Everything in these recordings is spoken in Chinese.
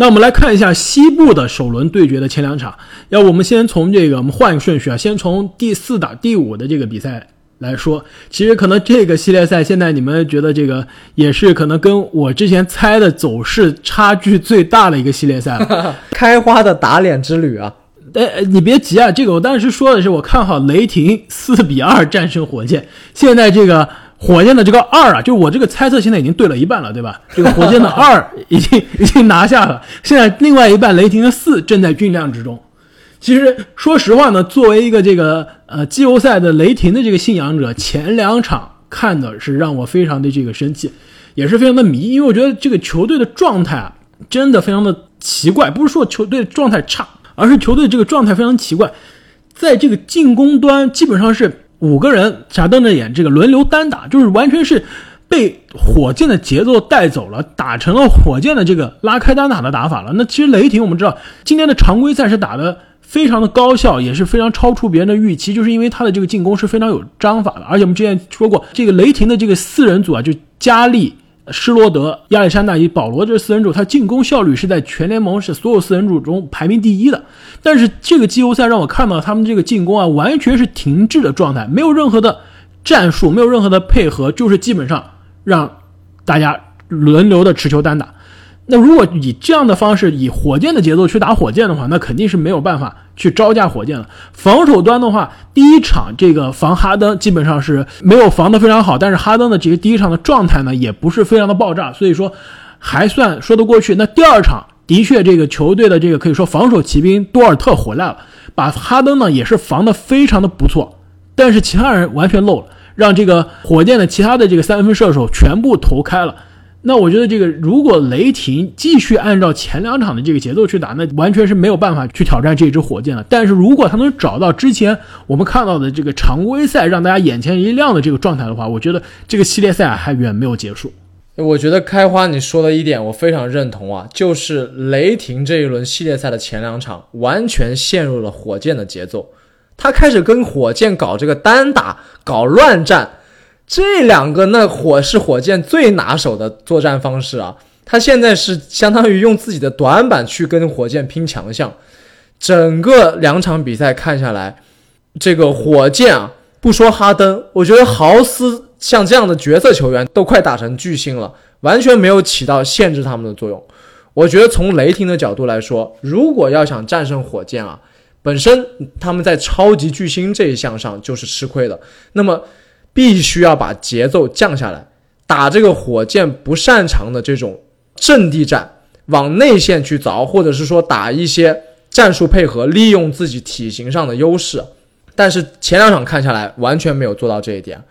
那我们来看一下西部的首轮对决的前两场。要我们先从这个，我们换一个顺序啊，先从第四打第五的这个比赛来说。其实可能这个系列赛现在你们觉得这个也是可能跟我之前猜的走势差距最大的一个系列赛了。开花的打脸之旅啊！哎，你别急啊，这个我当时说的是我看好雷霆四比二战胜火箭。现在这个。火箭的这个二啊，就我这个猜测现在已经对了一半了，对吧？这个火箭的二 已经已经拿下了，现在另外一半雷霆的四正在酝酿之中。其实说实话呢，作为一个这个呃季后赛的雷霆的这个信仰者，前两场看的是让我非常的这个生气，也是非常的迷，因为我觉得这个球队的状态啊真的非常的奇怪，不是说球队状态差，而是球队这个状态非常奇怪，在这个进攻端基本上是。五个人傻瞪着眼，这个轮流单打，就是完全是被火箭的节奏带走了，打成了火箭的这个拉开单打的打法了。那其实雷霆我们知道，今天的常规赛是打的非常的高效，也是非常超出别人的预期，就是因为他的这个进攻是非常有章法的。而且我们之前说过，这个雷霆的这个四人组啊，就加利。施罗德、亚历山大以保罗这四人组，他进攻效率是在全联盟是所有四人组中排名第一的。但是这个季后赛让我看到他们这个进攻啊，完全是停滞的状态，没有任何的战术，没有任何的配合，就是基本上让大家轮流的持球单打。那如果以这样的方式，以火箭的节奏去打火箭的话，那肯定是没有办法去招架火箭了。防守端的话，第一场这个防哈登基本上是没有防得非常好，但是哈登的这个第一场的状态呢，也不是非常的爆炸，所以说还算说得过去。那第二场的确，这个球队的这个可以说防守骑兵多尔特回来了，把哈登呢也是防得非常的不错，但是其他人完全漏了，让这个火箭的其他的这个三分射手全部投开了。那我觉得这个，如果雷霆继续按照前两场的这个节奏去打，那完全是没有办法去挑战这支火箭的。但是如果他能找到之前我们看到的这个常规赛让大家眼前一亮的这个状态的话，我觉得这个系列赛还远没有结束。我觉得开花你说的一点我非常认同啊，就是雷霆这一轮系列赛的前两场完全陷入了火箭的节奏，他开始跟火箭搞这个单打，搞乱战。这两个那火是火箭最拿手的作战方式啊！他现在是相当于用自己的短板去跟火箭拼强项。整个两场比赛看下来，这个火箭啊，不说哈登，我觉得豪斯像这样的角色球员都快打成巨星了，完全没有起到限制他们的作用。我觉得从雷霆的角度来说，如果要想战胜火箭啊，本身他们在超级巨星这一项上就是吃亏的。那么。必须要把节奏降下来，打这个火箭不擅长的这种阵地战，往内线去凿，或者是说打一些战术配合，利用自己体型上的优势。但是前两场看下来，完全没有做到这一点。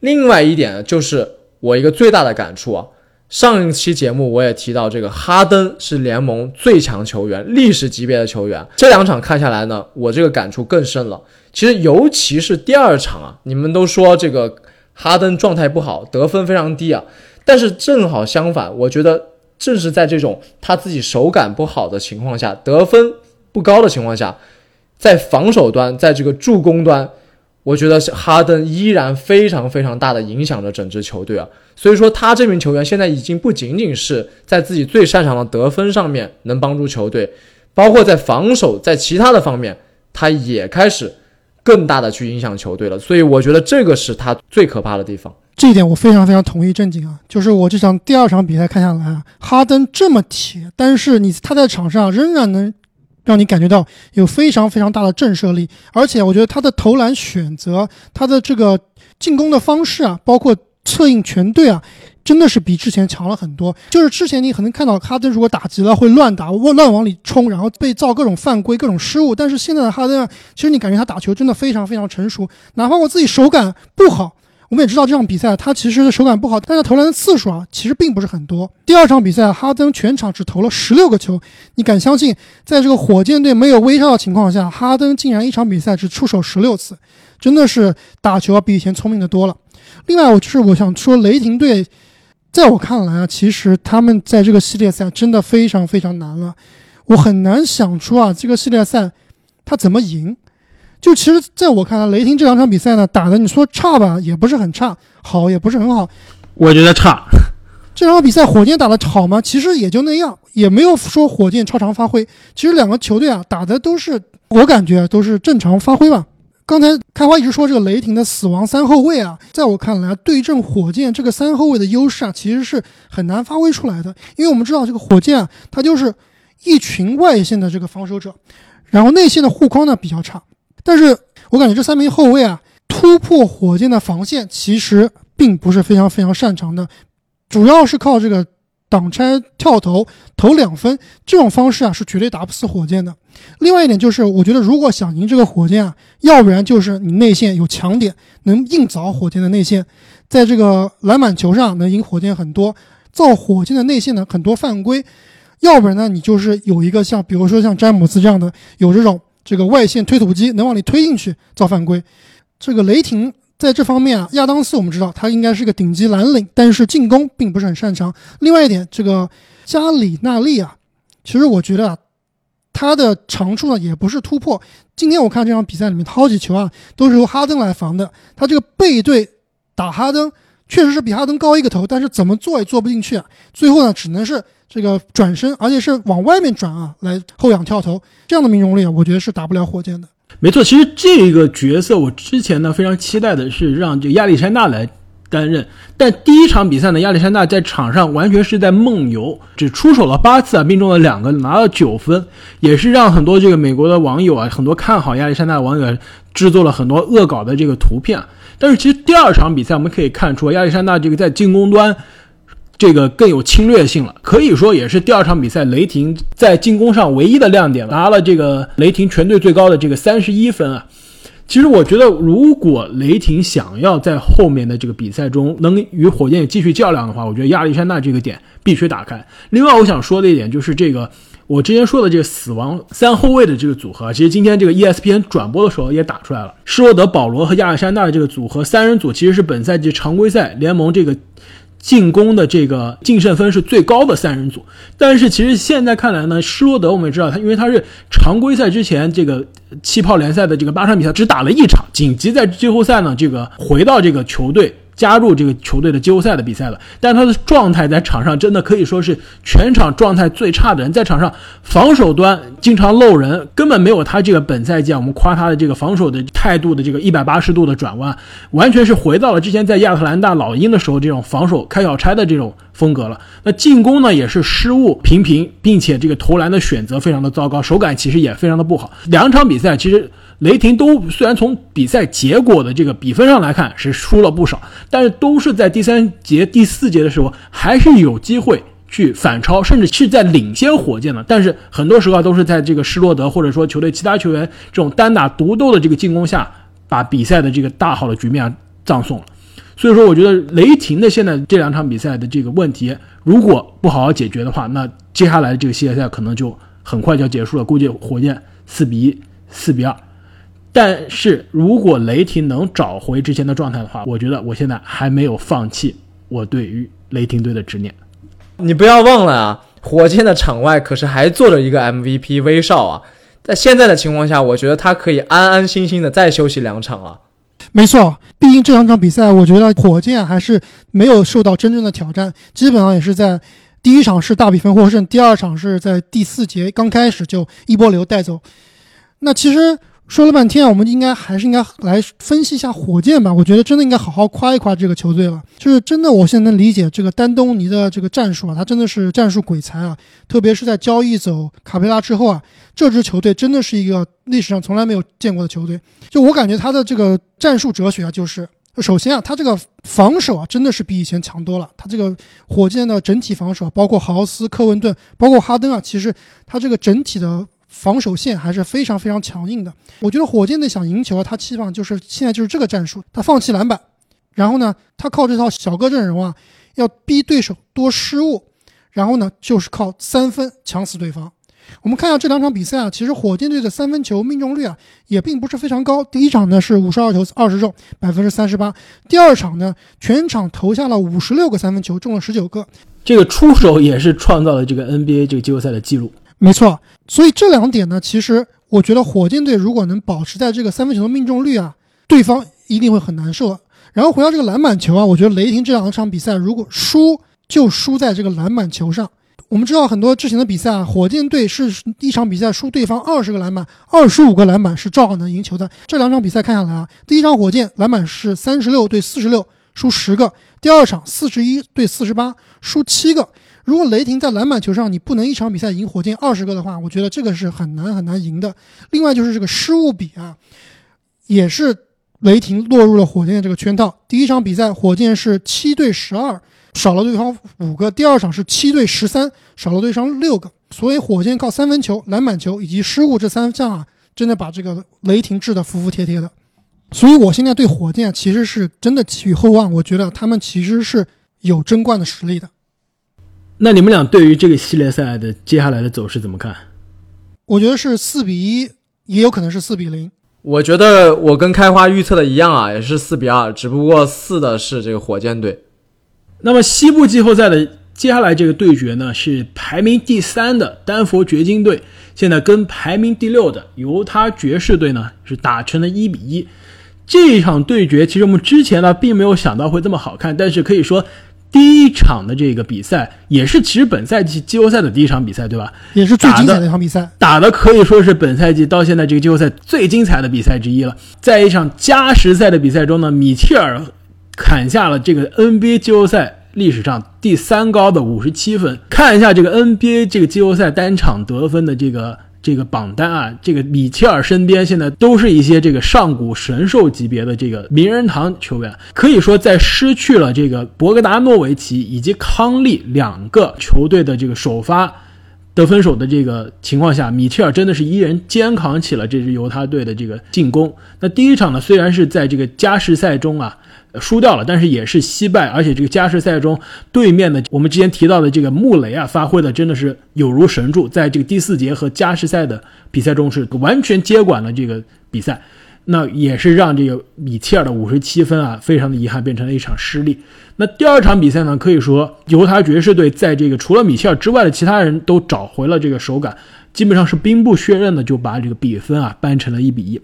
另外一点就是我一个最大的感触啊，上一期节目我也提到，这个哈登是联盟最强球员，历史级别的球员。这两场看下来呢，我这个感触更深了。其实，尤其是第二场啊，你们都说这个哈登状态不好，得分非常低啊。但是正好相反，我觉得正是在这种他自己手感不好的情况下，得分不高的情况下，在防守端，在这个助攻端，我觉得哈登依然非常非常大的影响着整支球队啊。所以说，他这名球员现在已经不仅仅是在自己最擅长的得分上面能帮助球队，包括在防守，在其他的方面，他也开始。更大的去影响球队了，所以我觉得这个是他最可怕的地方。这一点我非常非常同意正经啊，就是我这场第二场比赛看下来啊，哈登这么铁，但是你他在场上仍然能让你感觉到有非常非常大的震慑力，而且我觉得他的投篮选择，他的这个进攻的方式啊，包括策应全队啊。真的是比之前强了很多。就是之前你可能看到哈登如果打急了会乱打，乱往里冲，然后被造各种犯规、各种失误。但是现在的哈登啊，其实你感觉他打球真的非常非常成熟。哪怕我自己手感不好，我们也知道这场比赛他其实手感不好，但是投篮的次数啊其实并不是很多。第二场比赛哈登全场只投了十六个球，你敢相信在这个火箭队没有威少的情况下，哈登竟然一场比赛只出手十六次，真的是打球比以前聪明的多了。另外，我就是我想说雷霆队。在我看来啊，其实他们在这个系列赛真的非常非常难了，我很难想出啊这个系列赛他怎么赢。就其实，在我看来，雷霆这两场比赛呢打的，你说差吧，也不是很差；好，也不是很好。我觉得差，这场比赛火箭打的好吗？其实也就那样，也没有说火箭超常发挥。其实两个球队啊打的都是，我感觉都是正常发挥吧。刚才开花一直说这个雷霆的死亡三后卫啊，在我看来，对阵火箭这个三后卫的优势啊，其实是很难发挥出来的。因为我们知道这个火箭啊，它就是一群外线的这个防守者，然后内线的护框呢比较差。但是我感觉这三名后卫啊，突破火箭的防线其实并不是非常非常擅长的。主要是靠这个挡拆跳投投两分这种方式啊，是绝对打不死火箭的。另外一点就是，我觉得如果想赢这个火箭啊，要不然就是你内线有强点，能硬凿火箭的内线，在这个篮板球上能赢火箭很多，造火箭的内线的很多犯规；要不然呢，你就是有一个像比如说像詹姆斯这样的，有这种这个外线推土机能往里推进去造犯规。这个雷霆。在这方面啊，亚当斯我们知道他应该是个顶级蓝领，但是进攻并不是很擅长。另外一点，这个加里纳利啊，其实我觉得啊，他的长处呢也不是突破。今天我看这场比赛里面，好几球啊都是由哈登来防的。他这个背对打哈登，确实是比哈登高一个头，但是怎么做也做不进去啊。最后呢，只能是这个转身，而且是往外面转啊，来后仰跳投，这样的命中率啊，我觉得是打不了火箭的。没错，其实这个角色我之前呢非常期待的是让这亚历山大来担任，但第一场比赛呢，亚历山大在场上完全是在梦游，只出手了八次啊，命中了两个，拿了九分，也是让很多这个美国的网友啊，很多看好亚历山大的网友制作了很多恶搞的这个图片。但是其实第二场比赛我们可以看出，亚历山大这个在进攻端。这个更有侵略性了，可以说也是第二场比赛雷霆在进攻上唯一的亮点，拿了这个雷霆全队最高的这个三十一分啊。其实我觉得，如果雷霆想要在后面的这个比赛中能与火箭继续较量的话，我觉得亚历山大这个点必须打开。另外，我想说的一点就是这个我之前说的这个死亡三后卫的这个组合，其实今天这个 ESPN 转播的时候也打出来了，施罗德、保罗和亚历山大的这个组合三人组，其实是本赛季常规赛联盟这个。进攻的这个净胜分是最高的三人组，但是其实现在看来呢，施罗德我们也知道他，因为他是常规赛之前这个气泡联赛的这个八场比赛只打了一场，紧急在季后赛呢这个回到这个球队。加入这个球队的季后赛的比赛了，但他的状态在场上真的可以说是全场状态最差的人，在场上防守端经常漏人，根本没有他这个本赛季啊我们夸他的这个防守的态度的这个一百八十度的转弯，完全是回到了之前在亚特兰大老鹰的时候这种防守开小差的这种风格了。那进攻呢也是失误频频，并且这个投篮的选择非常的糟糕，手感其实也非常的不好。两场比赛其实。雷霆都虽然从比赛结果的这个比分上来看是输了不少，但是都是在第三节、第四节的时候还是有机会去反超，甚至是在领先火箭的。但是很多时候都是在这个施罗德或者说球队其他球员这种单打独斗的这个进攻下，把比赛的这个大好的局面葬送了。所以说，我觉得雷霆的现在这两场比赛的这个问题，如果不好好解决的话，那接下来这个系列赛可能就很快就要结束了。估计火箭四比一、四比二。但是如果雷霆能找回之前的状态的话，我觉得我现在还没有放弃我对于雷霆队的执念。你不要忘了啊，火箭的场外可是还坐着一个 MVP 威少啊，在现在的情况下，我觉得他可以安安心心的再休息两场啊。没错，毕竟这两场比赛，我觉得火箭还是没有受到真正的挑战，基本上也是在第一场是大比分获胜，第二场是在第四节刚开始就一波流带走。那其实。说了半天啊，我们应该还是应该来分析一下火箭吧。我觉得真的应该好好夸一夸这个球队了。就是真的，我现在能理解这个丹东尼的这个战术啊，他真的是战术鬼才啊。特别是在交易走卡佩拉之后啊，这支球队真的是一个历史上从来没有见过的球队。就我感觉他的这个战术哲学啊，就是首先啊，他这个防守啊，真的是比以前强多了。他这个火箭的整体防守，包括豪斯、科文顿，包括哈登啊，其实他这个整体的。防守线还是非常非常强硬的。我觉得火箭队想赢球啊，他期望就是现在就是这个战术，他放弃篮板，然后呢，他靠这套小个阵容啊，要逼对手多失误，然后呢，就是靠三分抢死对方。我们看一下这两场比赛啊，其实火箭队的三分球命中率啊也并不是非常高。第一场呢是五十二投二十中，百分之三十八；第二场呢全场投下了五十六个三分球，中了十九个。这个出手也是创造了这个 NBA 这个季后赛的记录。没错，所以这两点呢，其实我觉得火箭队如果能保持在这个三分球的命中率啊，对方一定会很难受。然后回到这个篮板球啊，我觉得雷霆这两场比赛如果输，就输在这个篮板球上。我们知道很多之前的比赛啊，火箭队是一场比赛输对方二十个篮板，二十五个篮板是照样能赢球的。这两场比赛看下来啊，第一场火箭篮板是三十六对四十六，输十个；第二场四十一对四十八，输七个。如果雷霆在篮板球上你不能一场比赛赢火箭二十个的话，我觉得这个是很难很难赢的。另外就是这个失误比啊，也是雷霆落入了火箭的这个圈套。第一场比赛火箭是七对十二，少了对方五个；第二场是七对十三，少了对方六个。所以火箭靠三分球、篮板球以及失误这三项啊，真的把这个雷霆治得服服帖帖的。所以我现在对火箭其实是真的寄予厚望，我觉得他们其实是有争冠的实力的。那你们俩对于这个系列赛的接下来的走势怎么看？我觉得是四比一，也有可能是四比零。我觉得我跟开花预测的一样啊，也是四比二，只不过四的是这个火箭队。那么西部季后赛的接下来这个对决呢，是排名第三的丹佛掘金队，现在跟排名第六的犹他爵士队呢是打成了一比一。这一场对决，其实我们之前呢并没有想到会这么好看，但是可以说。第一场的这个比赛也是其实本赛季季后赛的第一场比赛，对吧？也是最精彩的一场比赛，打的可以说是本赛季到现在这个季后赛最精彩的比赛之一了。在一场加时赛的比赛中呢，米切尔砍下了这个 NBA 季后赛历史上第三高的五十七分。看一下这个 NBA 这个季后赛单场得分的这个。这个榜单啊，这个米切尔身边现在都是一些这个上古神兽级别的这个名人堂球员，可以说在失去了这个博格达诺维奇以及康利两个球队的这个首发得分手的这个情况下，米切尔真的是一人肩扛起了这支犹他队的这个进攻。那第一场呢，虽然是在这个加时赛中啊。输掉了，但是也是惜败，而且这个加时赛中，对面的我们之前提到的这个穆雷啊，发挥的真的是有如神助，在这个第四节和加时赛的比赛中是完全接管了这个比赛，那也是让这个米切尔的五十七分啊，非常的遗憾，变成了一场失利。那第二场比赛呢，可以说犹他爵士队在这个除了米切尔之外的其他人都找回了这个手感，基本上是兵不血刃的就把这个比分啊扳成了一比一。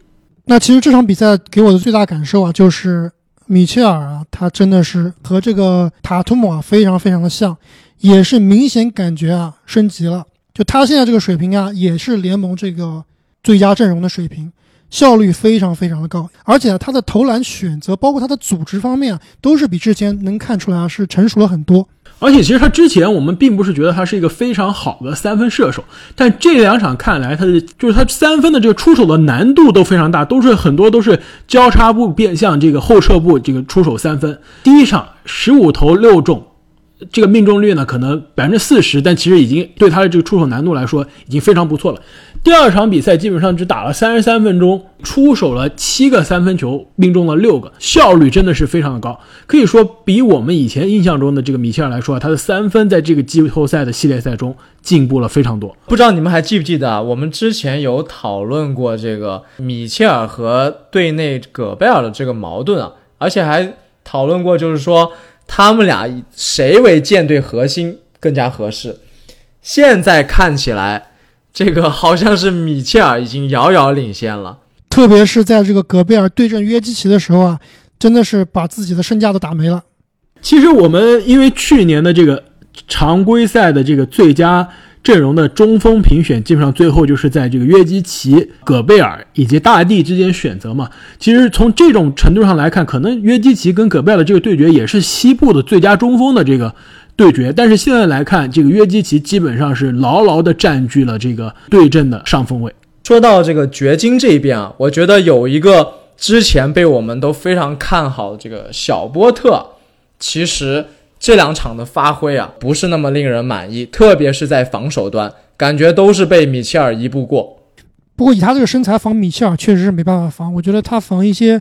那其实这场比赛给我的最大感受啊，就是。米切尔啊，他真的是和这个塔图姆啊非常非常的像，也是明显感觉啊升级了。就他现在这个水平啊，也是联盟这个最佳阵容的水平，效率非常非常的高，而且啊他的投篮选择，包括他的组织方面啊，都是比之前能看出来啊是成熟了很多。而且其实他之前我们并不是觉得他是一个非常好的三分射手，但这两场看来，他的就是他三分的这个出手的难度都非常大，都是很多都是交叉步变向这个后撤步这个出手三分。第一场十五投六中。这个命中率呢，可能百分之四十，但其实已经对他的这个出手难度来说，已经非常不错了。第二场比赛基本上只打了三十三分钟，出手了七个三分球，命中了六个，效率真的。是非常的。高，可以说比我们以前印象中的。这个米切尔来说，他的。三分在这个季后赛的。系列赛中进步了非常多。不知道你们还记不记得啊？我们之前有讨论过这个米切尔和队内戈贝尔的。这个矛盾啊，而且还讨论过，就是说。他们俩谁为舰队核心更加合适？现在看起来，这个好像是米切尔已经遥遥领先了。特别是在这个戈贝尔对阵约基奇的时候啊，真的是把自己的身价都打没了。其实我们因为去年的这个常规赛的这个最佳。阵容的中锋评选基本上最后就是在这个约基奇、戈贝尔以及大帝之间选择嘛。其实从这种程度上来看，可能约基奇跟戈贝尔的这个对决也是西部的最佳中锋的这个对决。但是现在来看，这个约基奇基本上是牢牢的占据了这个对阵的上风位。说到这个掘金这一边啊，我觉得有一个之前被我们都非常看好这个小波特，其实。这两场的发挥啊，不是那么令人满意，特别是在防守端，感觉都是被米切尔一步过。不过以他这个身材防米切尔确实是没办法防，我觉得他防一些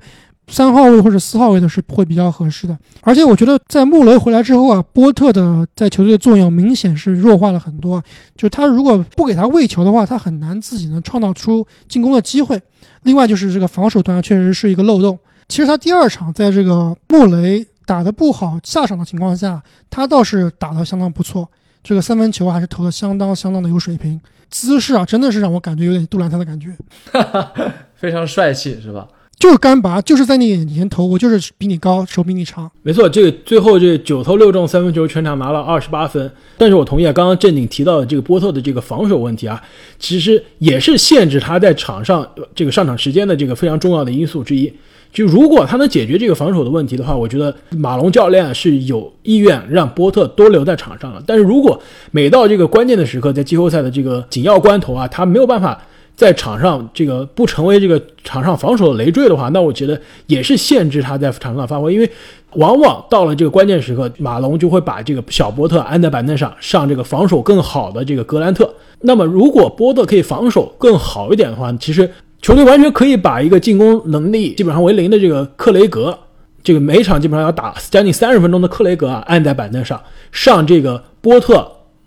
三号位或者四号位的是会比较合适的。而且我觉得在穆雷回来之后啊，波特的在球队的作用明显是弱化了很多。就他如果不给他喂球的话，他很难自己能创造出进攻的机会。另外就是这个防守端确实是一个漏洞。其实他第二场在这个穆雷。打得不好下场的情况下，他倒是打得相当不错，这个三分球还是投的相当相当的有水平，姿势啊真的是让我感觉有点杜兰特的感觉，非常帅气是吧？就是干拔，就是在你眼前投，我就是比你高，手比你长。没错，这个最后这九投六中三分球，全场拿了二十八分。但是我同意啊，刚刚正经提到的这个波特的这个防守问题啊，其实也是限制他在场上这个上场时间的这个非常重要的因素之一。就如果他能解决这个防守的问题的话，我觉得马龙教练是有意愿让波特多留在场上的。但是如果每到这个关键的时刻，在季后赛的这个紧要关头啊，他没有办法在场上这个不成为这个场上防守的累赘的话，那我觉得也是限制他在场上发挥。因为往往到了这个关键时刻，马龙就会把这个小波特安在板凳上，上这个防守更好的这个格兰特。那么如果波特可以防守更好一点的话，其实。球队完全可以把一个进攻能力基本上为零的这个克雷格，这个每场基本上要打将近三十分钟的克雷格啊，按在板凳上上这个波特、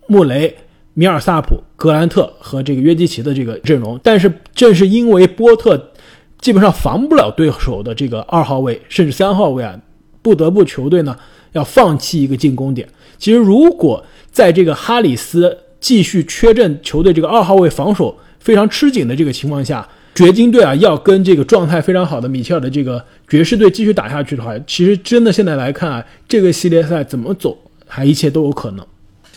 穆雷、米尔萨普、格兰特和这个约基奇的这个阵容。但是正是因为波特基本上防不了对手的这个二号位甚至三号位啊，不得不球队呢要放弃一个进攻点。其实如果在这个哈里斯继续缺阵，球队这个二号位防守非常吃紧的这个情况下。掘金队啊，要跟这个状态非常好的米切尔的这个爵士队继续打下去的话，其实真的现在来看啊，这个系列赛怎么走，还一切都有可能。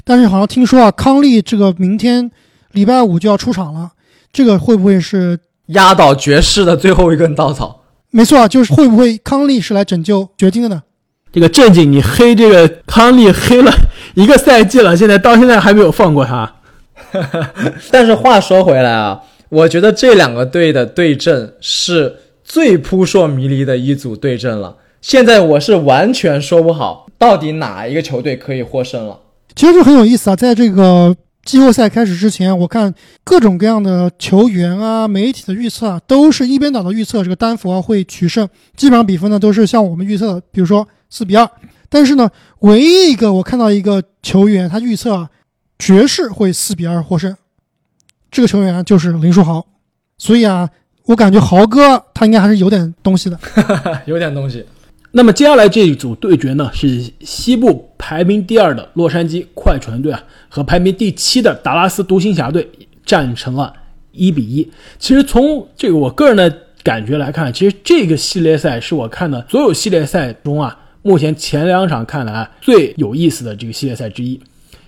但是好像听说啊，康利这个明天礼拜五就要出场了，这个会不会是压倒爵士的最后一根稻草？没错啊，就是会不会康利是来拯救掘金的呢？这个正经，你黑这个康利黑了一个赛季了，现在到现在还没有放过他。但是话说回来啊。我觉得这两个队的对阵是最扑朔迷离的一组对阵了。现在我是完全说不好到底哪一个球队可以获胜了。其实就很有意思啊，在这个季后赛开始之前，我看各种各样的球员啊、媒体的预测啊，都是一边倒的预测这个丹佛会取胜，基本上比分呢都是像我们预测的，比如说四比二。但是呢，唯一一个我看到一个球员他预测啊爵士会四比二获胜。这个球员就是林书豪，所以啊，我感觉豪哥他应该还是有点东西的，有点东西。那么接下来这一组对决呢，是西部排名第二的洛杉矶快船队啊，和排名第七的达拉斯独行侠队战成了一比一。其实从这个我个人的感觉来看，其实这个系列赛是我看的所有系列赛中啊，目前前两场看来最有意思的这个系列赛之一，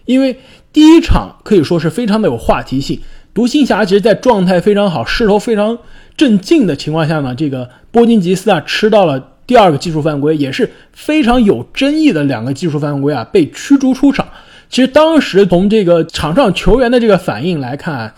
因为第一场可以说是非常的有话题性。独行侠其实，在状态非常好、势头非常镇静的情况下呢，这个波金吉斯啊，吃到了第二个技术犯规，也是非常有争议的两个技术犯规啊，被驱逐出场。其实当时从这个场上球员的这个反应来看，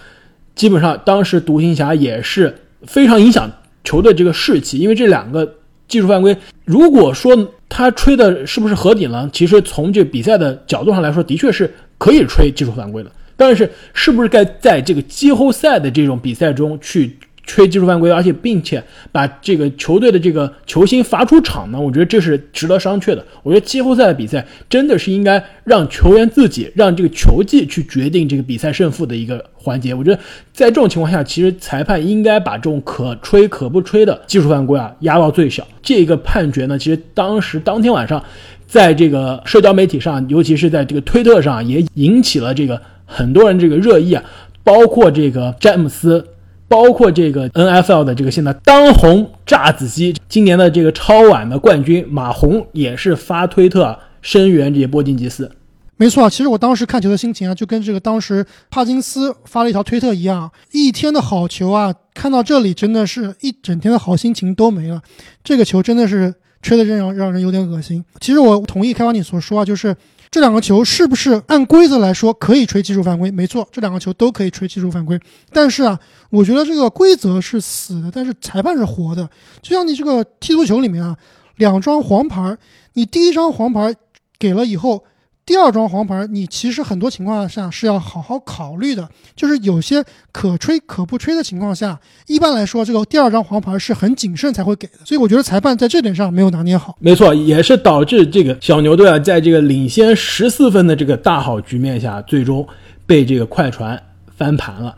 基本上当时独行侠也是非常影响球队这个士气，因为这两个技术犯规，如果说他吹的是不是合理呢？其实从这比赛的角度上来说，的确是可以吹技术犯规的。但是，是不是该在这个季后赛的这种比赛中去吹技术犯规，而且并且把这个球队的这个球星罚出场呢？我觉得这是值得商榷的。我觉得季后赛的比赛真的是应该让球员自己，让这个球技去决定这个比赛胜负的一个环节。我觉得在这种情况下，其实裁判应该把这种可吹可不吹的技术犯规啊压到最小。这个判决呢，其实当时当天晚上，在这个社交媒体上，尤其是在这个推特上，也引起了这个。很多人这个热议啊，包括这个詹姆斯，包括这个 N F L 的这个现在当红炸子鸡，今年的这个超碗的冠军马洪也是发推特声援这些波金吉斯。没错，其实我当时看球的心情啊，就跟这个当时帕金斯发了一条推特一样，一天的好球啊，看到这里真的是一整天的好心情都没了。这个球真的是吹的让让人有点恶心。其实我同意开发你所说啊，就是。这两个球是不是按规则来说可以吹技术犯规？没错，这两个球都可以吹技术犯规。但是啊，我觉得这个规则是死的，但是裁判是活的。就像你这个踢足球里面啊，两张黄牌，你第一张黄牌给了以后。第二张黄牌，你其实很多情况下是要好好考虑的，就是有些可吹可不吹的情况下，一般来说，这个第二张黄牌是很谨慎才会给的。所以我觉得裁判在这点上没有拿捏好。没错，也是导致这个小牛队啊，在这个领先十四分的这个大好局面下，最终被这个快船翻盘了。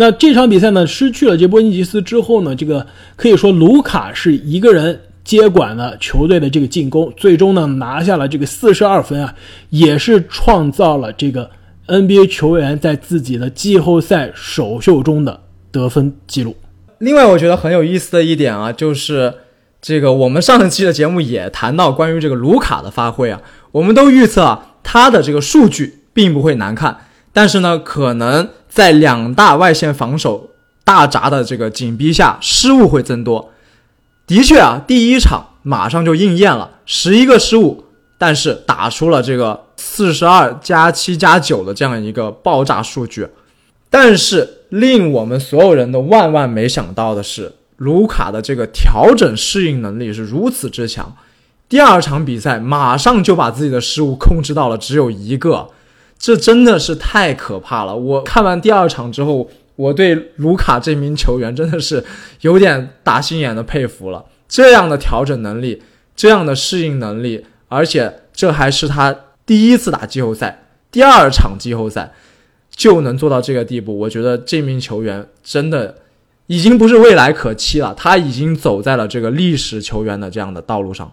那这场比赛呢，失去了这波尼吉斯之后呢，这个可以说卢卡是一个人。接管了球队的这个进攻，最终呢拿下了这个四十二分啊，也是创造了这个 NBA 球员在自己的季后赛首秀中的得分记录。另外，我觉得很有意思的一点啊，就是这个我们上一期的节目也谈到关于这个卢卡的发挥啊，我们都预测啊，他的这个数据并不会难看，但是呢，可能在两大外线防守大闸的这个紧逼下，失误会增多。的确啊，第一场马上就应验了，十一个失误，但是打出了这个四十二加七加九的这样一个爆炸数据。但是令我们所有人都万万没想到的是，卢卡的这个调整适应能力是如此之强。第二场比赛马上就把自己的失误控制到了只有一个，这真的是太可怕了。我看完第二场之后，我对卢卡这名球员真的是有点打心眼的佩服了。这样的调整能力，这样的适应能力，而且这还是他第一次打季后赛，第二场季后赛。就能做到这个地步，我觉得这名球员真的已经不是未来可期了，他已经走在了这个历史球员的这样的道路上。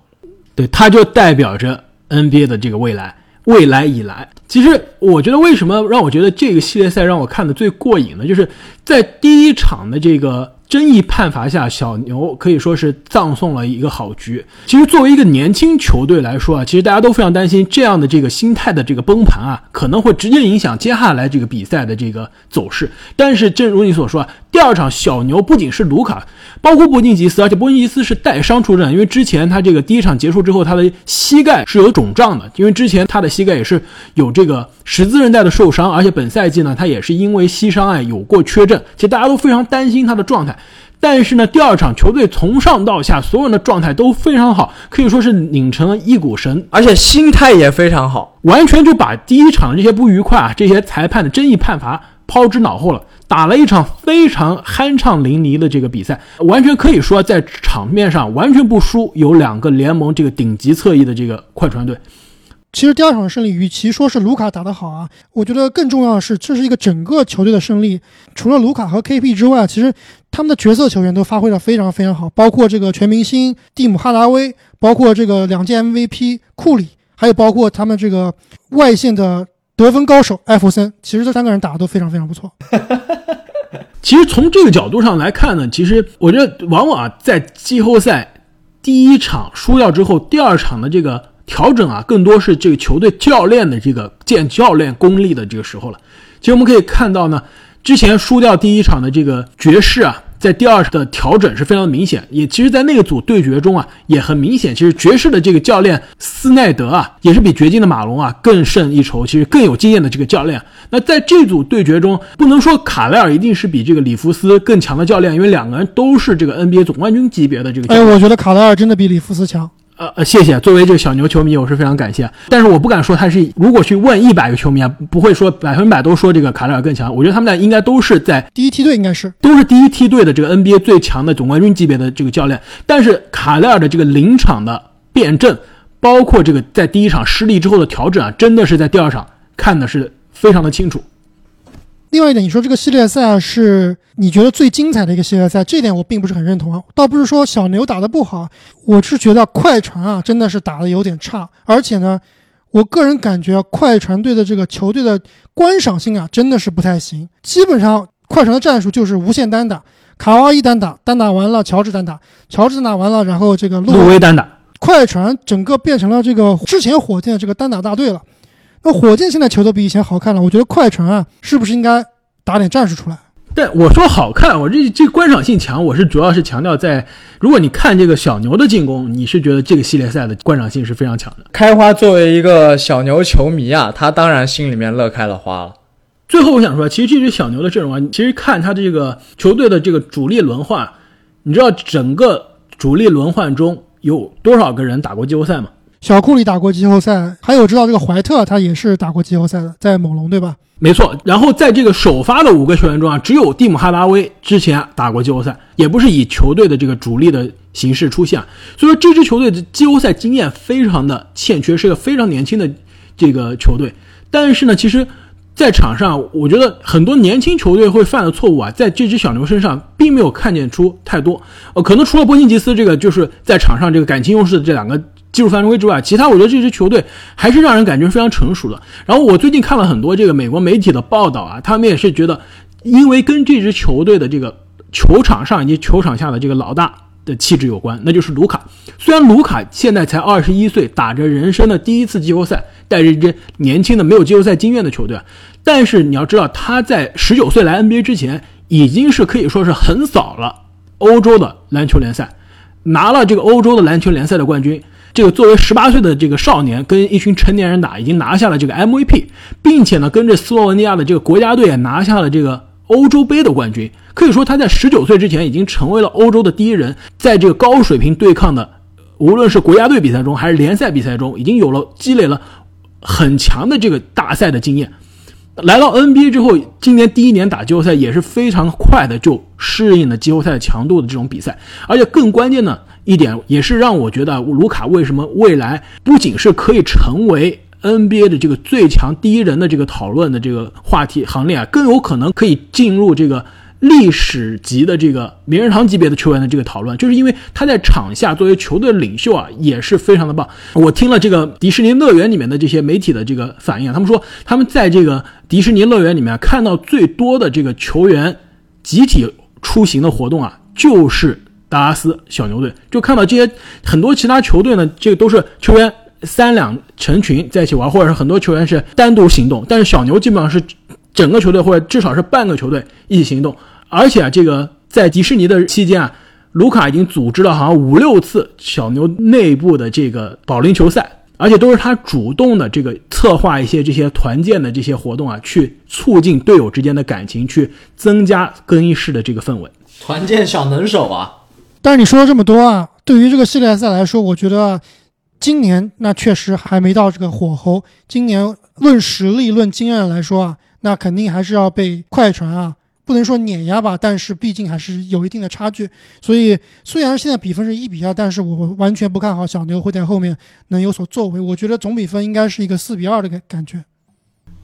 对，他就代表着 NBA 的这个未来，未来以来。其实我觉得，为什么让我觉得这个系列赛让我看的最过瘾呢？就是在第一场的这个。争议判罚下，小牛可以说是葬送了一个好局。其实作为一个年轻球队来说啊，其实大家都非常担心这样的这个心态的这个崩盘啊，可能会直接影响接下来这个比赛的这个走势。但是正如你所说啊，第二场小牛不仅是卢卡，包括波金吉斯，而且波金吉斯是带伤出战，因为之前他这个第一场结束之后，他的膝盖是有肿胀的，因为之前他的膝盖也是有这个十字韧带的受伤，而且本赛季呢，他也是因为膝伤啊有过缺阵，其实大家都非常担心他的状态。但是呢，第二场球队从上到下所有人的状态都非常好，可以说是拧成了一股绳，而且心态也非常好，完全就把第一场这些不愉快啊、这些裁判的争议判罚抛之脑后了，打了一场非常酣畅淋漓的这个比赛，完全可以说在场面上完全不输有两个联盟这个顶级侧翼的这个快船队。其实第二场胜利，与其说是卢卡打得好啊，我觉得更重要的是，这是一个整个球队的胜利。除了卢卡和 KP 之外，其实他们的角色球员都发挥的非常非常好，包括这个全明星蒂姆哈达威，包括这个两届 MVP 库里，还有包括他们这个外线的得分高手艾弗森。其实这三个人打的都非常非常不错。其实从这个角度上来看呢，其实我觉得往往在季后赛第一场输掉之后，第二场的这个。调整啊，更多是这个球队教练的这个见教练功力的这个时候了。其实我们可以看到呢，之前输掉第一场的这个爵士啊，在第二的调整是非常明显。也其实，在那个组对决中啊，也很明显。其实爵士的这个教练斯奈德啊，也是比掘金的马龙啊更胜一筹，其实更有经验的这个教练。那在这组对决中，不能说卡莱尔一定是比这个里弗斯更强的教练，因为两个人都是这个 NBA 总冠军级别的这个。哎，我觉得卡莱尔真的比里弗斯强。呃呃，谢谢。作为这个小牛球迷，我是非常感谢。但是我不敢说他是，如果去问一百个球迷啊，不会说百分百都说这个卡莱尔更强。我觉得他们俩应该都是在第一梯队，应该是都是第一梯队的这个 NBA 最强的总冠军级别的这个教练。但是卡莱尔的这个临场的辩证，包括这个在第一场失利之后的调整啊，真的是在第二场看的是非常的清楚。另外一点，你说这个系列赛是你觉得最精彩的一个系列赛，这点我并不是很认同啊。倒不是说小牛打得不好，我是觉得快船啊真的是打得有点差，而且呢，我个人感觉快船队的这个球队的观赏性啊真的是不太行。基本上快船的战术就是无限单打，卡哇伊单打，单打完了乔治单打，乔治单打完了，然后这个路威单打，快船整个变成了这个之前火箭的这个单打大队了。那火箭现在球都比以前好看了，我觉得快船啊，是不是应该打点战术出来？但我说好看，我这这观赏性强，我是主要是强调在，如果你看这个小牛的进攻，你是觉得这个系列赛的观赏性是非常强的。开花作为一个小牛球迷啊，他当然心里面乐开了花了。最后我想说，其实这支小牛的阵容啊，其实看他这个球队的这个主力轮换，你知道整个主力轮换中有多少个人打过季后赛吗？小库里打过季后赛，还有知道这个怀特，他也是打过季后赛的，在猛龙对吧？没错。然后在这个首发的五个球员中啊，只有蒂姆哈达威之前打过季后赛，也不是以球队的这个主力的形式出现，所以说这支球队的季后赛经验非常的欠缺，是个非常年轻的这个球队。但是呢，其实，在场上，我觉得很多年轻球队会犯的错误啊，在这支小牛身上并没有看见出太多。呃，可能除了波金吉斯这个，就是在场上这个感情用事的这两个。技术犯规之外，其他我觉得这支球队还是让人感觉非常成熟的。然后我最近看了很多这个美国媒体的报道啊，他们也是觉得，因为跟这支球队的这个球场上以及球场下的这个老大的气质有关，那就是卢卡。虽然卢卡现在才二十一岁，打着人生的第一次季后赛，带着一支年轻的没有季后赛经验的球队，但是你要知道，他在十九岁来 NBA 之前，已经是可以说是横扫了欧洲的篮球联赛，拿了这个欧洲的篮球联赛的冠军。这个作为十八岁的这个少年，跟一群成年人打，已经拿下了这个 MVP，并且呢，跟着斯洛文尼亚的这个国家队拿下了这个欧洲杯的冠军。可以说，他在十九岁之前已经成为了欧洲的第一人，在这个高水平对抗的，无论是国家队比赛中还是联赛比赛中，已经有了积累了很强的这个大赛的经验。来到 NBA 之后，今年第一年打季后赛也是非常快的就适应了季后赛强度的这种比赛，而且更关键的一点也是让我觉得卢卡为什么未来不仅是可以成为 NBA 的这个最强第一人的这个讨论的这个话题行列啊，更有可能可以进入这个。历史级的这个名人堂级别的球员的这个讨论，就是因为他在场下作为球队领袖啊，也是非常的棒。我听了这个迪士尼乐园里面的这些媒体的这个反应，他们说他们在这个迪士尼乐园里面看到最多的这个球员集体出行的活动啊，就是达拉斯小牛队。就看到这些很多其他球队呢，这个都是球员三两成群在一起玩，或者是很多球员是单独行动，但是小牛基本上是。整个球队或者至少是半个球队一起行动，而且啊，这个在迪士尼的期间啊，卢卡已经组织了好像五六次小牛内部的这个保龄球赛，而且都是他主动的这个策划一些这些团建的这些活动啊，去促进队友之间的感情，去增加更衣室的这个氛围。团建小能手啊！但是你说了这么多啊，对于这个系列赛来说，我觉得今年那确实还没到这个火候。今年论实力、论经验来说啊。那肯定还是要被快船啊，不能说碾压吧，但是毕竟还是有一定的差距。所以虽然现在比分是一比二，但是我完全不看好小牛会在后面能有所作为。我觉得总比分应该是一个四比二的感感觉。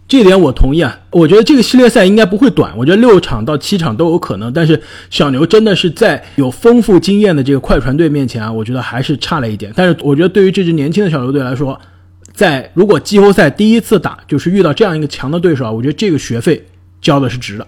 这点我同意啊，我觉得这个系列赛应该不会短，我觉得六场到七场都有可能。但是小牛真的是在有丰富经验的这个快船队面前啊，我觉得还是差了一点。但是我觉得对于这支年轻的小牛队来说，在如果季后赛第一次打就是遇到这样一个强的对手啊，我觉得这个学费交的是值的。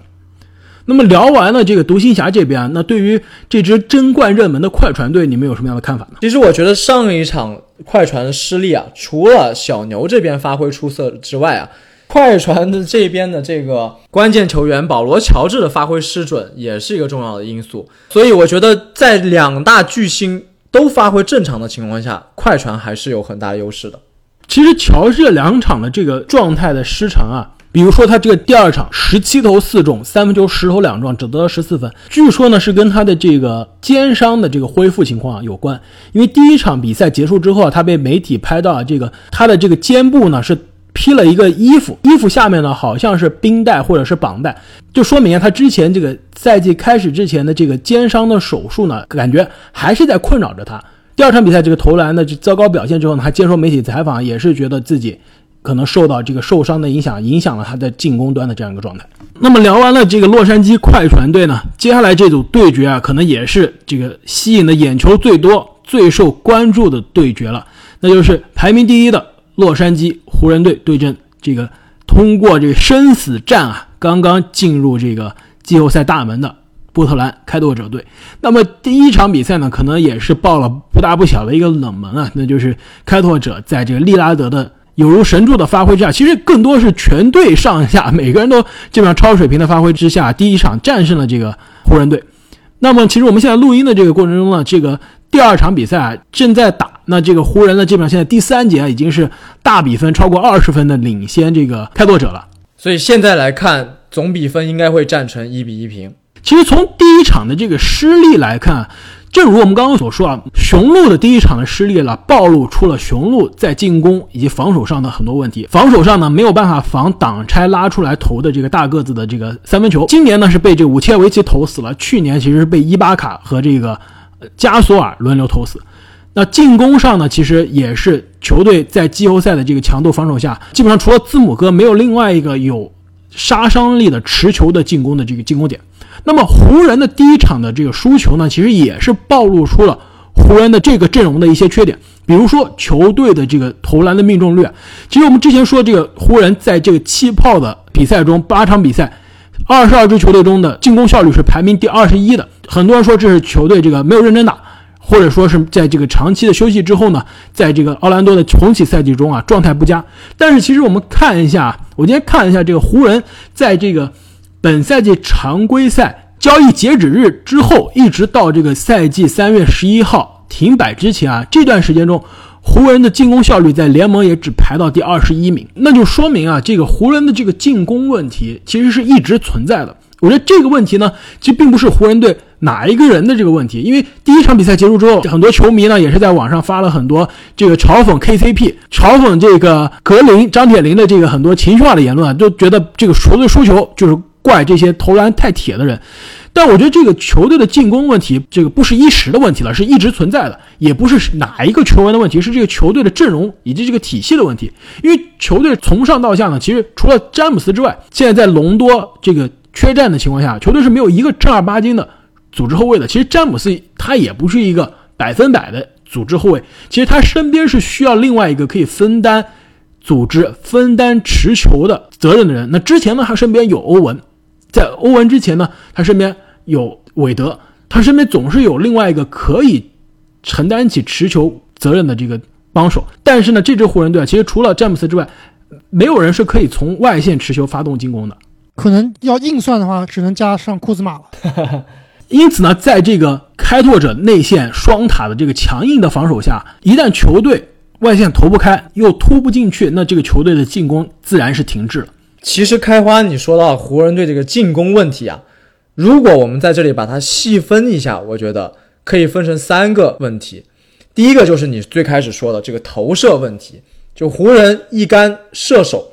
那么聊完了这个独行侠这边，那对于这支争冠热门的快船队，你们有什么样的看法呢？其实我觉得上一场快船失利啊，除了小牛这边发挥出色之外啊，快船的这边的这个关键球员保罗乔治的发挥失准也是一个重要的因素。所以我觉得在两大巨星都发挥正常的情况下，快船还是有很大优势的。其实乔治两场的这个状态的失常啊，比如说他这个第二场十七投四中，三分球十投两中，只得了十四分。据说呢是跟他的这个肩伤的这个恢复情况有关。因为第一场比赛结束之后啊，他被媒体拍到这个他的这个肩部呢是披了一个衣服，衣服下面呢好像是冰袋或者是绑带，就说明啊他之前这个赛季开始之前的这个肩伤的手术呢，感觉还是在困扰着他。第二场比赛这个投篮的糟糕表现之后呢，他接受媒体采访，也是觉得自己可能受到这个受伤的影响，影响了他的进攻端的这样一个状态。那么聊完了这个洛杉矶快船队呢，接下来这组对决啊，可能也是这个吸引的眼球最多、最受关注的对决了，那就是排名第一的洛杉矶湖人队对阵这个通过这个生死战啊，刚刚进入这个季后赛大门的。波特兰开拓者队，那么第一场比赛呢，可能也是爆了不大不小的一个冷门啊，那就是开拓者在这个利拉德的有如神助的发挥之下，其实更多是全队上下每个人都基本上超水平的发挥之下，第一场战胜了这个湖人队。那么其实我们现在录音的这个过程中呢，这个第二场比赛啊正在打，那这个湖人呢，基本上现在第三节已经是大比分超过二十分的领先这个开拓者了，所以现在来看总比分应该会战成一比一平。其实从第一场的这个失利来看，正如我们刚刚所说啊，雄鹿的第一场的失利了，暴露出了雄鹿在进攻以及防守上的很多问题。防守上呢，没有办法防挡拆拉出来投的这个大个子的这个三分球。今年呢是被这个武切维奇投死了，去年其实是被伊巴卡和这个加索尔轮流投死。那进攻上呢，其实也是球队在季后赛的这个强度防守下，基本上除了字母哥，没有另外一个有杀伤力的持球的进攻的这个进攻点。那么湖人的第一场的这个输球呢，其实也是暴露出了湖人的这个阵容的一些缺点，比如说球队的这个投篮的命中率。其实我们之前说这个湖人在这个气泡的比赛中，八场比赛二十二支球队中的进攻效率是排名第二十一的。很多人说这是球队这个没有认真打，或者说是在这个长期的休息之后呢，在这个奥兰多的重启赛季中啊状态不佳。但是其实我们看一下，我今天看一下这个湖人在这个本赛季常规赛交易截止日之后，一直到这个赛季三月十一号停摆之前啊，这段时间中。湖人的进攻效率在联盟也只排到第二十一名，那就说明啊，这个湖人的这个进攻问题其实是一直存在的。我觉得这个问题呢，其实并不是湖人队哪一个人的这个问题，因为第一场比赛结束之后，很多球迷呢也是在网上发了很多这个嘲讽 KCP、嘲讽这个格林、张铁林的这个很多情绪化的言论啊，都觉得这个球队输球就是怪这些投篮太铁的人。但我觉得这个球队的进攻问题，这个不是一时的问题了，是一直存在的，也不是哪一个球员的问题，是这个球队的阵容以及这个体系的问题。因为球队从上到下呢，其实除了詹姆斯之外，现在在隆多这个缺战的情况下，球队是没有一个正儿八经的组织后卫的。其实詹姆斯他也不是一个百分百的组织后卫，其实他身边是需要另外一个可以分担组织、分担持球的责任的人。那之前呢，他身边有欧文，在欧文之前呢，他身边。有韦德，他身边总是有另外一个可以承担起持球责任的这个帮手。但是呢，这支湖人队啊，其实除了詹姆斯之外，没有人是可以从外线持球发动进攻的。可能要硬算的话，只能加上库兹马了。因此呢，在这个开拓者内线双塔的这个强硬的防守下，一旦球队外线投不开，又突不进去，那这个球队的进攻自然是停滞了。其实开花，你说到湖人队这个进攻问题啊。如果我们在这里把它细分一下，我觉得可以分成三个问题。第一个就是你最开始说的这个投射问题，就湖人一干射手，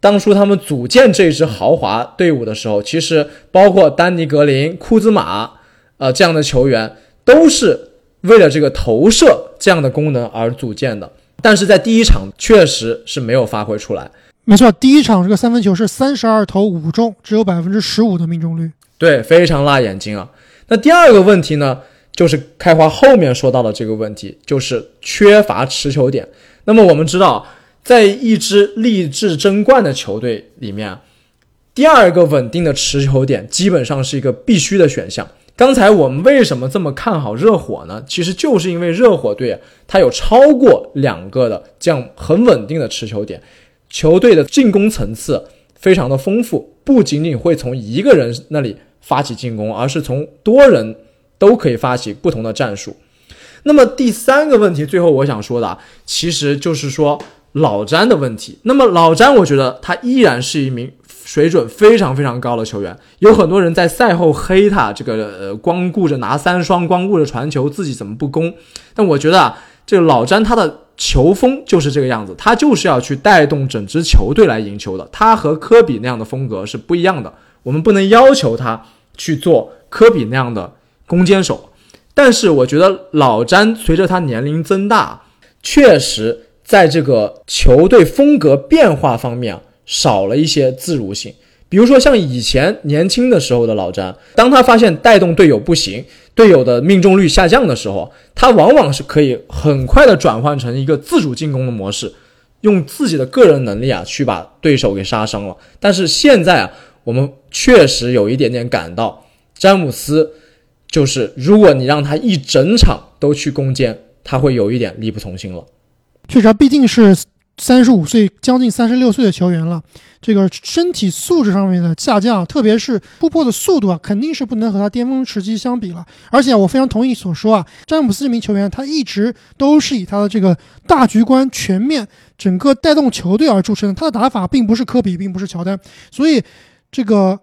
当初他们组建这支豪华队伍的时候，其实包括丹尼格林、库兹马，呃这样的球员，都是为了这个投射这样的功能而组建的。但是在第一场确实是没有发挥出来。没错，第一场这个三分球是三十二投五中，只有百分之十五的命中率。对，非常辣眼睛啊！那第二个问题呢，就是开花后面说到的这个问题，就是缺乏持球点。那么我们知道，在一支励志争冠的球队里面，第二个稳定的持球点基本上是一个必须的选项。刚才我们为什么这么看好热火呢？其实就是因为热火队它有超过两个的这样很稳定的持球点，球队的进攻层次非常的丰富，不仅仅会从一个人那里。发起进攻，而是从多人都可以发起不同的战术。那么第三个问题，最后我想说的，其实就是说老詹的问题。那么老詹，我觉得他依然是一名水准非常非常高的球员。有很多人在赛后黑他，这个呃光顾着拿三双，光顾着传球，自己怎么不攻？但我觉得啊，这个老詹他的球风就是这个样子，他就是要去带动整支球队来赢球的。他和科比那样的风格是不一样的。我们不能要求他去做科比那样的攻坚手，但是我觉得老詹随着他年龄增大，确实在这个球队风格变化方面少了一些自如性。比如说像以前年轻的时候的老詹，当他发现带动队友不行，队友的命中率下降的时候，他往往是可以很快的转换成一个自主进攻的模式，用自己的个人能力啊去把对手给杀伤了。但是现在啊。我们确实有一点点感到，詹姆斯就是如果你让他一整场都去攻坚，他会有一点力不从心了。确实，毕竟是三十五岁，将近三十六岁的球员了，这个身体素质上面的下降，特别是突破的速度啊，肯定是不能和他巅峰时期相比了。而且我非常同意所说啊，詹姆斯这名球员他一直都是以他的这个大局观、全面、整个带动球队而著称，他的打法并不是科比，并不是乔丹，所以。这个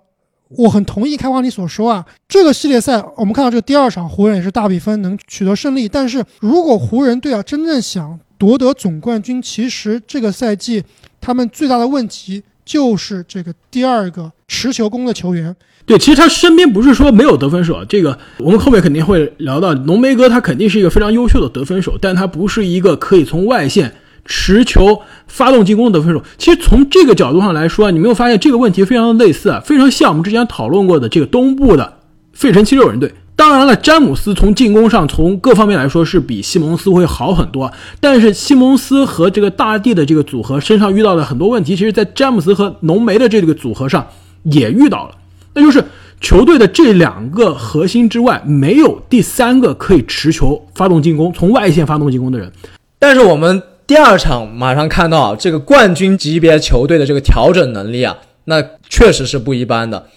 我很同意开花你所说啊，这个系列赛我们看到这个第二场湖人也是大比分能取得胜利，但是如果湖人队啊真正想夺得总冠军，其实这个赛季他们最大的问题就是这个第二个持球攻的球员。对，其实他身边不是说没有得分手，这个我们后面肯定会聊到浓眉哥，他肯定是一个非常优秀的得分手，但他不是一个可以从外线。持球发动进攻的得分手，其实从这个角度上来说，你没有发现这个问题非常的类似啊，非常像我们之前讨论过的这个东部的费城七六人队。当然了，詹姆斯从进攻上从各方面来说是比西蒙斯会好很多，但是西蒙斯和这个大帝的这个组合身上遇到的很多问题，其实在詹姆斯和浓眉的这个组合上也遇到了。那就是球队的这两个核心之外，没有第三个可以持球发动进攻、从外线发动进攻的人。但是我们第二场马上看到这个冠军级别球队的这个调整能力啊，那确实是不一般的。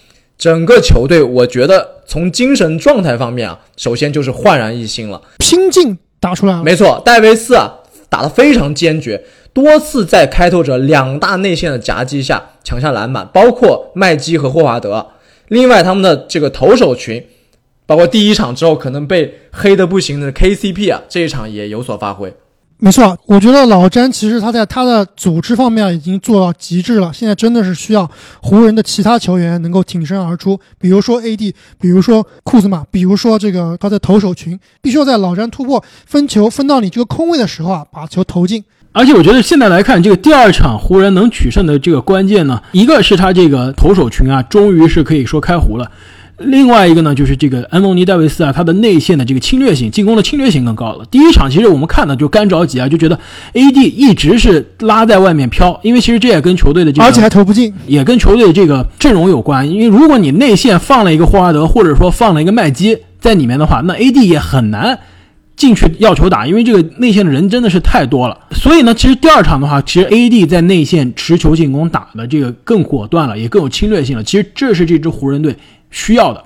整个球队，我觉得从精神状态方面啊，首先就是焕然一新了，拼劲打出来了。没错，戴维斯啊打得非常坚决，多次在开拓者两大内线的夹击下抢下篮板，包括麦基和霍华德。另外，他们的这个投手群，包括第一场之后可能被黑的不行的 KCP 啊，这一场也有所发挥。没错，我觉得老詹其实他在他的组织方面已经做到极致了。现在真的是需要湖人的其他球员能够挺身而出，比如说 AD，比如说库兹马，比如说这个他的投手群，必须要在老詹突破分球分到你这个空位的时候啊，把球投进。而且我觉得现在来看，这个第二场湖人能取胜的这个关键呢，一个是他这个投手群啊，终于是可以说开胡了。另外一个呢，就是这个安东尼戴维斯啊，他的内线的这个侵略性，进攻的侵略性更高了。第一场其实我们看的就干着急啊，就觉得 AD 一直是拉在外面飘，因为其实这也跟球队的这个，而且还投不进，也跟球队的这个阵容有关。因为如果你内线放了一个霍华德，或者说放了一个麦基在里面的话，那 AD 也很难进去要球打，因为这个内线的人真的是太多了。所以呢，其实第二场的话，其实 AD 在内线持球进攻打的这个更果断了，也更有侵略性了。其实这是这支湖人队。需要的，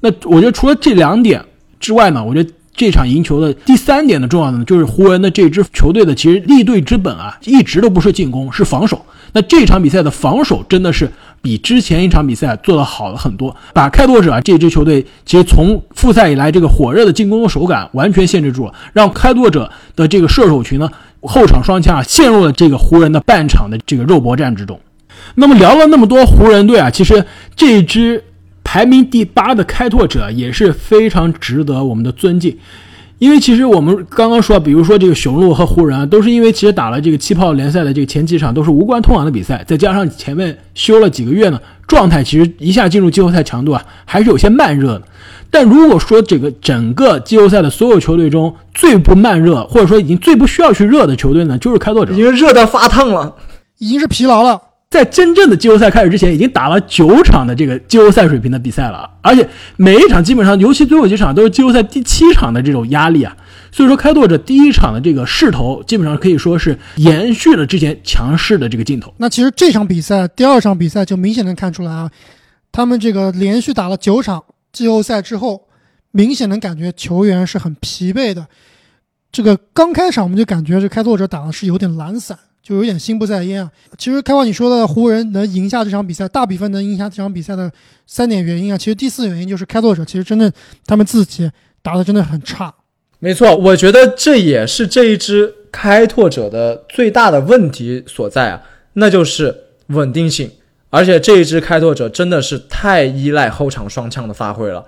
那我觉得除了这两点之外呢，我觉得这场赢球的第三点的重要的呢，就是湖人的这支球队的其实立队之本啊，一直都不是进攻，是防守。那这场比赛的防守真的是比之前一场比赛做得好了很多，把开拓者啊这支球队其实从复赛以来这个火热的进攻的手感完全限制住了，让开拓者的这个射手群呢后场双枪啊陷入了这个湖人的半场的这个肉搏战之中。那么聊了那么多湖人队啊，其实这支。排名第八的开拓者也是非常值得我们的尊敬，因为其实我们刚刚说，比如说这个雄鹿和湖人啊，都是因为其实打了这个气泡联赛的这个前几场都是无关痛痒的比赛，再加上前面休了几个月呢，状态其实一下进入季后赛强度啊还是有些慢热的。但如果说这个整个季后赛的所有球队中最不慢热，或者说已经最不需要去热的球队呢，就是开拓者，因为热到发烫了，已经是疲劳了。在真正的季后赛开始之前，已经打了九场的这个季后赛水平的比赛了，而且每一场基本上，尤其最后几场都是季后赛第七场的这种压力啊。所以说，开拓者第一场的这个势头，基本上可以说是延续了之前强势的这个劲头。那其实这场比赛，第二场比赛就明显能看出来啊，他们这个连续打了九场季后赛之后，明显能感觉球员是很疲惫的。这个刚开场我们就感觉这开拓者打的是有点懒散。就有点心不在焉啊。其实开话你说的湖人能赢下这场比赛，大比分能赢下这场比赛的三点原因啊，其实第四原因就是开拓者其实真正他们自己打的真的很差。没错，我觉得这也是这一支开拓者的最大的问题所在啊，那就是稳定性。而且这一支开拓者真的是太依赖后场双枪的发挥了。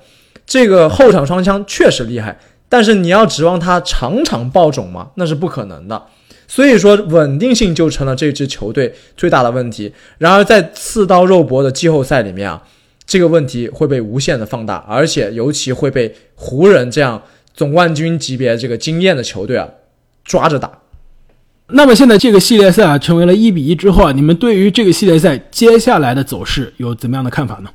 这个后场双枪确实厉害，但是你要指望他场场爆种吗？那是不可能的。所以说，稳定性就成了这支球队最大的问题。然而，在刺刀肉搏的季后赛里面啊，这个问题会被无限的放大，而且尤其会被湖人这样总冠军级别这个经验的球队啊抓着打。那么，现在这个系列赛啊成为了一比一之后啊，你们对于这个系列赛接下来的走势有怎么样的看法呢？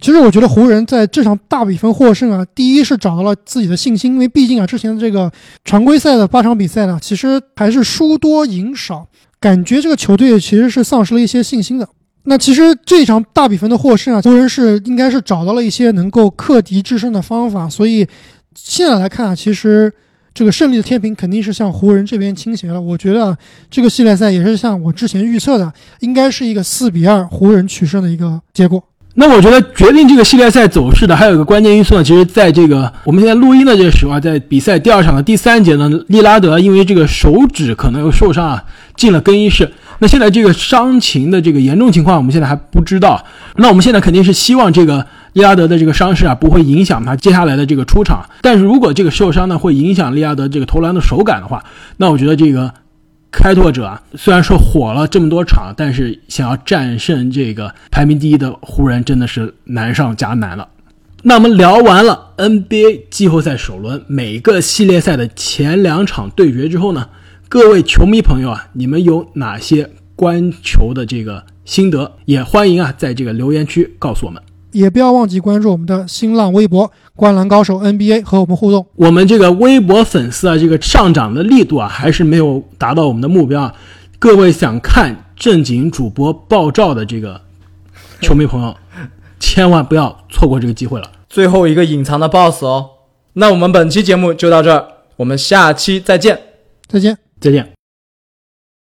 其实我觉得湖人在这场大比分获胜啊，第一是找到了自己的信心，因为毕竟啊，之前的这个常规赛的八场比赛呢，其实还是输多赢少，感觉这个球队其实是丧失了一些信心的。那其实这场大比分的获胜啊，湖人是应该是找到了一些能够克敌制胜的方法，所以现在来看啊，其实这个胜利的天平肯定是向湖人这边倾斜了。我觉得这个系列赛也是像我之前预测的，应该是一个四比二湖人取胜的一个结果。那我觉得决定这个系列赛走势的还有一个关键因素呢，其实在这个我们现在录音的这个时候啊，在比赛第二场的第三节呢，利拉德因为这个手指可能有受伤啊，进了更衣室。那现在这个伤情的这个严重情况，我们现在还不知道。那我们现在肯定是希望这个利拉德的这个伤势啊，不会影响他接下来的这个出场。但是如果这个受伤呢，会影响利拉德这个投篮的手感的话，那我觉得这个。开拓者啊，虽然说火了这么多场，但是想要战胜这个排名第一的湖人，真的是难上加难了。那我们聊完了 NBA 季后赛首轮每个系列赛的前两场对决之后呢，各位球迷朋友啊，你们有哪些观球的这个心得？也欢迎啊，在这个留言区告诉我们。也不要忘记关注我们的新浪微博“灌篮高手 NBA” 和我们互动。我们这个微博粉丝啊，这个上涨的力度啊，还是没有达到我们的目标啊。各位想看正经主播爆照的这个球迷朋友，千万不要错过这个机会了。最后一个隐藏的 BOSS 哦。那我们本期节目就到这儿，我们下期再见。再见。再见。